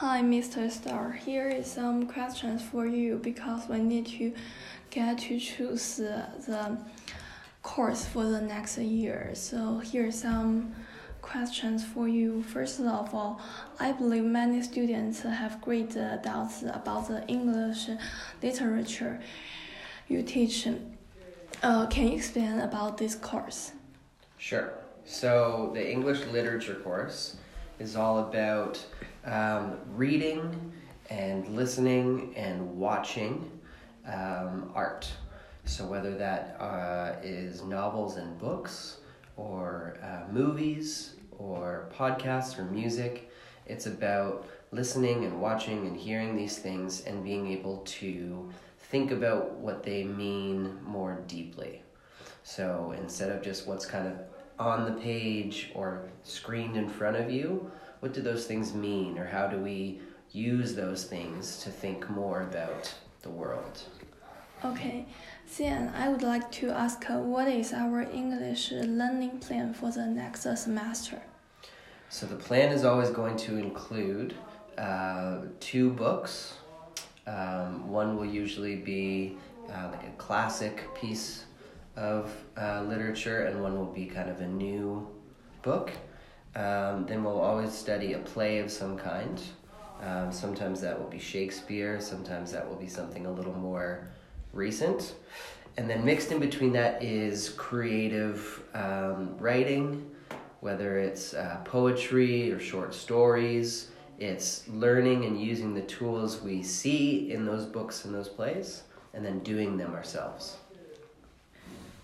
Hi, Mr. Star. Here is some questions for you because we need to get to choose the course for the next year. So here are some questions for you. First of all, I believe many students have great doubts about the English literature you teach. Uh, can you explain about this course? Sure. So the English literature course is all about um, reading and listening and watching um, art. So, whether that uh, is novels and books, or uh, movies, or podcasts, or music, it's about listening and watching and hearing these things and being able to think about what they mean more deeply. So, instead of just what's kind of on the page or screened in front of you, what do those things mean, or how do we use those things to think more about the world? Okay, then I would like to ask uh, what is our English learning plan for the next semester? So, the plan is always going to include uh, two books. Um, one will usually be uh, like a classic piece of uh, literature, and one will be kind of a new book. Um, then we'll always study a play of some kind. Um, sometimes that will be Shakespeare, sometimes that will be something a little more recent. And then mixed in between that is creative um, writing, whether it's uh, poetry or short stories. It's learning and using the tools we see in those books and those plays, and then doing them ourselves.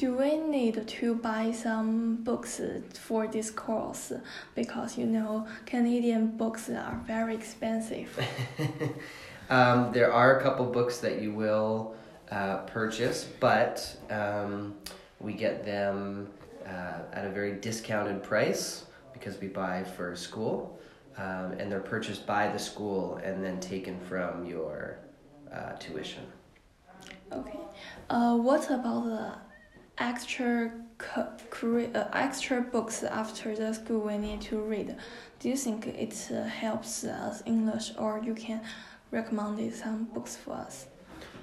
Do we need to buy some books for this course? Because you know, Canadian books are very expensive. um, there are a couple books that you will uh, purchase, but um, we get them uh, at a very discounted price because we buy for school. Um, and they're purchased by the school and then taken from your uh, tuition. Okay. Uh, what about the extra uh, extra books after the school we need to read. Do you think it uh, helps us English, or you can recommend some books for us?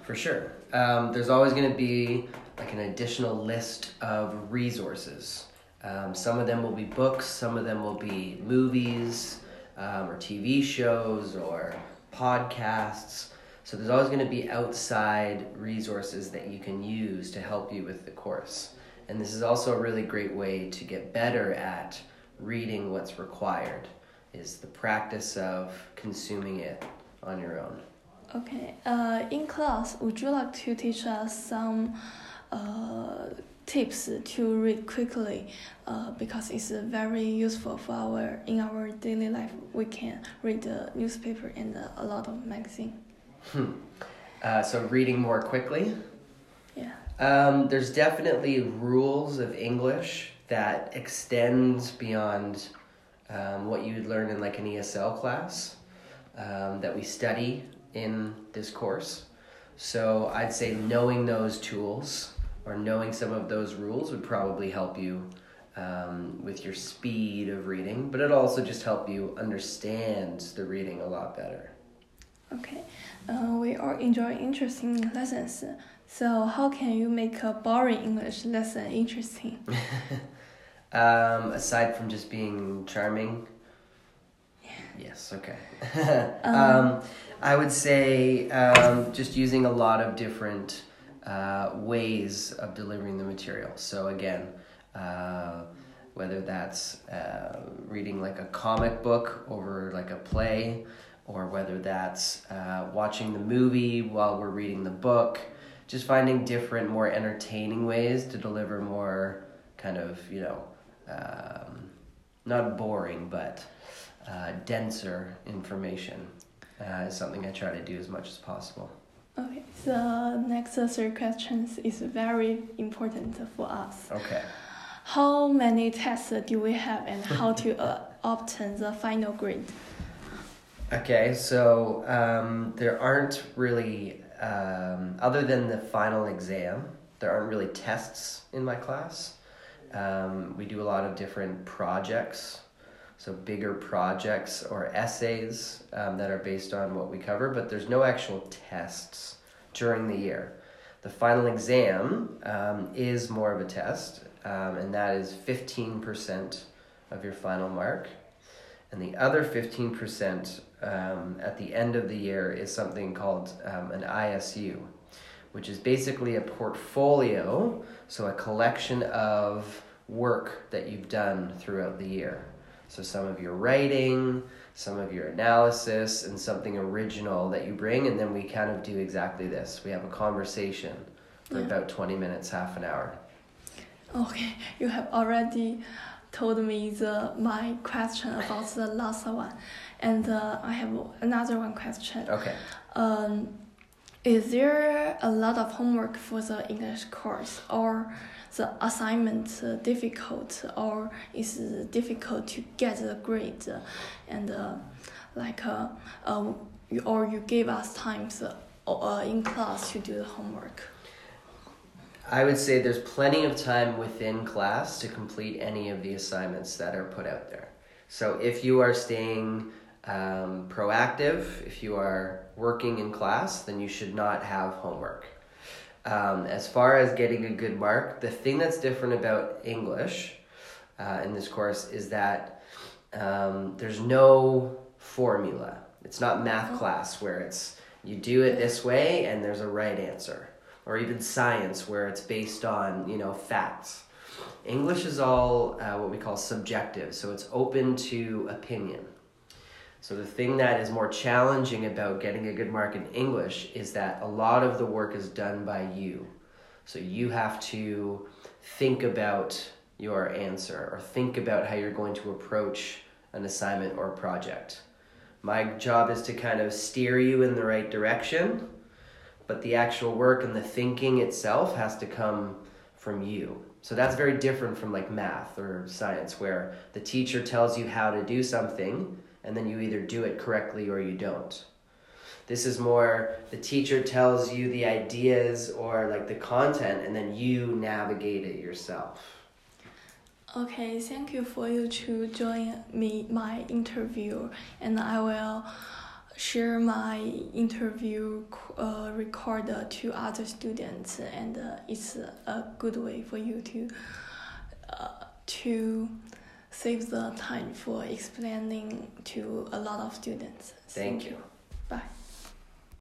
For sure. Um, there's always going to be like an additional list of resources. Um, some of them will be books, some of them will be movies um, or TV shows or podcasts. So there's always going to be outside resources that you can use to help you with the course. And this is also a really great way to get better at reading what's required is the practice of consuming it on your own. Okay. Uh, in class, would you like to teach us some uh, tips to read quickly? Uh, because it's very useful for our in our daily life. We can read the newspaper and a lot of magazine. Hmm. Uh, so reading more quickly. Yeah. Um, there's definitely rules of English that extend beyond um, what you'd learn in like an ESL class um, that we study in this course. So I'd say knowing those tools or knowing some of those rules would probably help you um, with your speed of reading, but it'll also just help you understand the reading a lot better. Okay, uh, we all enjoy interesting lessons. So, how can you make a boring English lesson interesting? um, aside from just being charming. Yeah. Yes. Okay. um, um, I would say um, just using a lot of different uh, ways of delivering the material. So again, uh, whether that's uh, reading like a comic book over like a play or whether that's uh, watching the movie while we're reading the book, just finding different, more entertaining ways to deliver more kind of, you know, um, not boring, but uh, denser information uh, is something I try to do as much as possible. Okay, the next three questions is very important for us. Okay. How many tests do we have and how to uh, obtain the final grade? Okay, so um, there aren't really, um, other than the final exam, there aren't really tests in my class. Um, we do a lot of different projects. so bigger projects or essays um, that are based on what we cover, but there's no actual tests during the year. The final exam um, is more of a test, um, and that is 15% of your final mark. And the other 15% um, at the end of the year is something called um, an ISU, which is basically a portfolio, so a collection of work that you've done throughout the year. So some of your writing, some of your analysis, and something original that you bring, and then we kind of do exactly this. We have a conversation for Yeah. about 20 minutes, half an hour. Okay, you have already told me the my question about the last one, and uh, I have another one question. Okay. Um, is there a lot of homework for the English course, or the assignment uh, difficult, or is it difficult to get the grade, and uh, like uh, uh, you, or you give us times uh, uh, in class to do the homework? I would say there's plenty of time within class to complete any of the assignments that are put out there. So if you are staying um, proactive, if you are working in class, then you should not have homework. Um, as far as getting a good mark, the thing that's different about English uh, in this course is that um, there's no formula. It's not math class where it's you do it this way and there's a right answer or even science where it's based on you know facts english is all uh, what we call subjective so it's open to opinion so the thing that is more challenging about getting a good mark in english is that a lot of the work is done by you so you have to think about your answer or think about how you're going to approach an assignment or a project my job is to kind of steer you in the right direction but the actual work and the thinking itself has to come from you. So that's very different from like math or science, where the teacher tells you how to do something and then you either do it correctly or you don't. This is more the teacher tells you the ideas or like the content and then you navigate it yourself. Okay, thank you for you to join me my interview, and I will share my interview uh, recorder to other students, and uh, it's a good way for you to uh, to save the time for explaining to a lot of students. Thank you. Bye.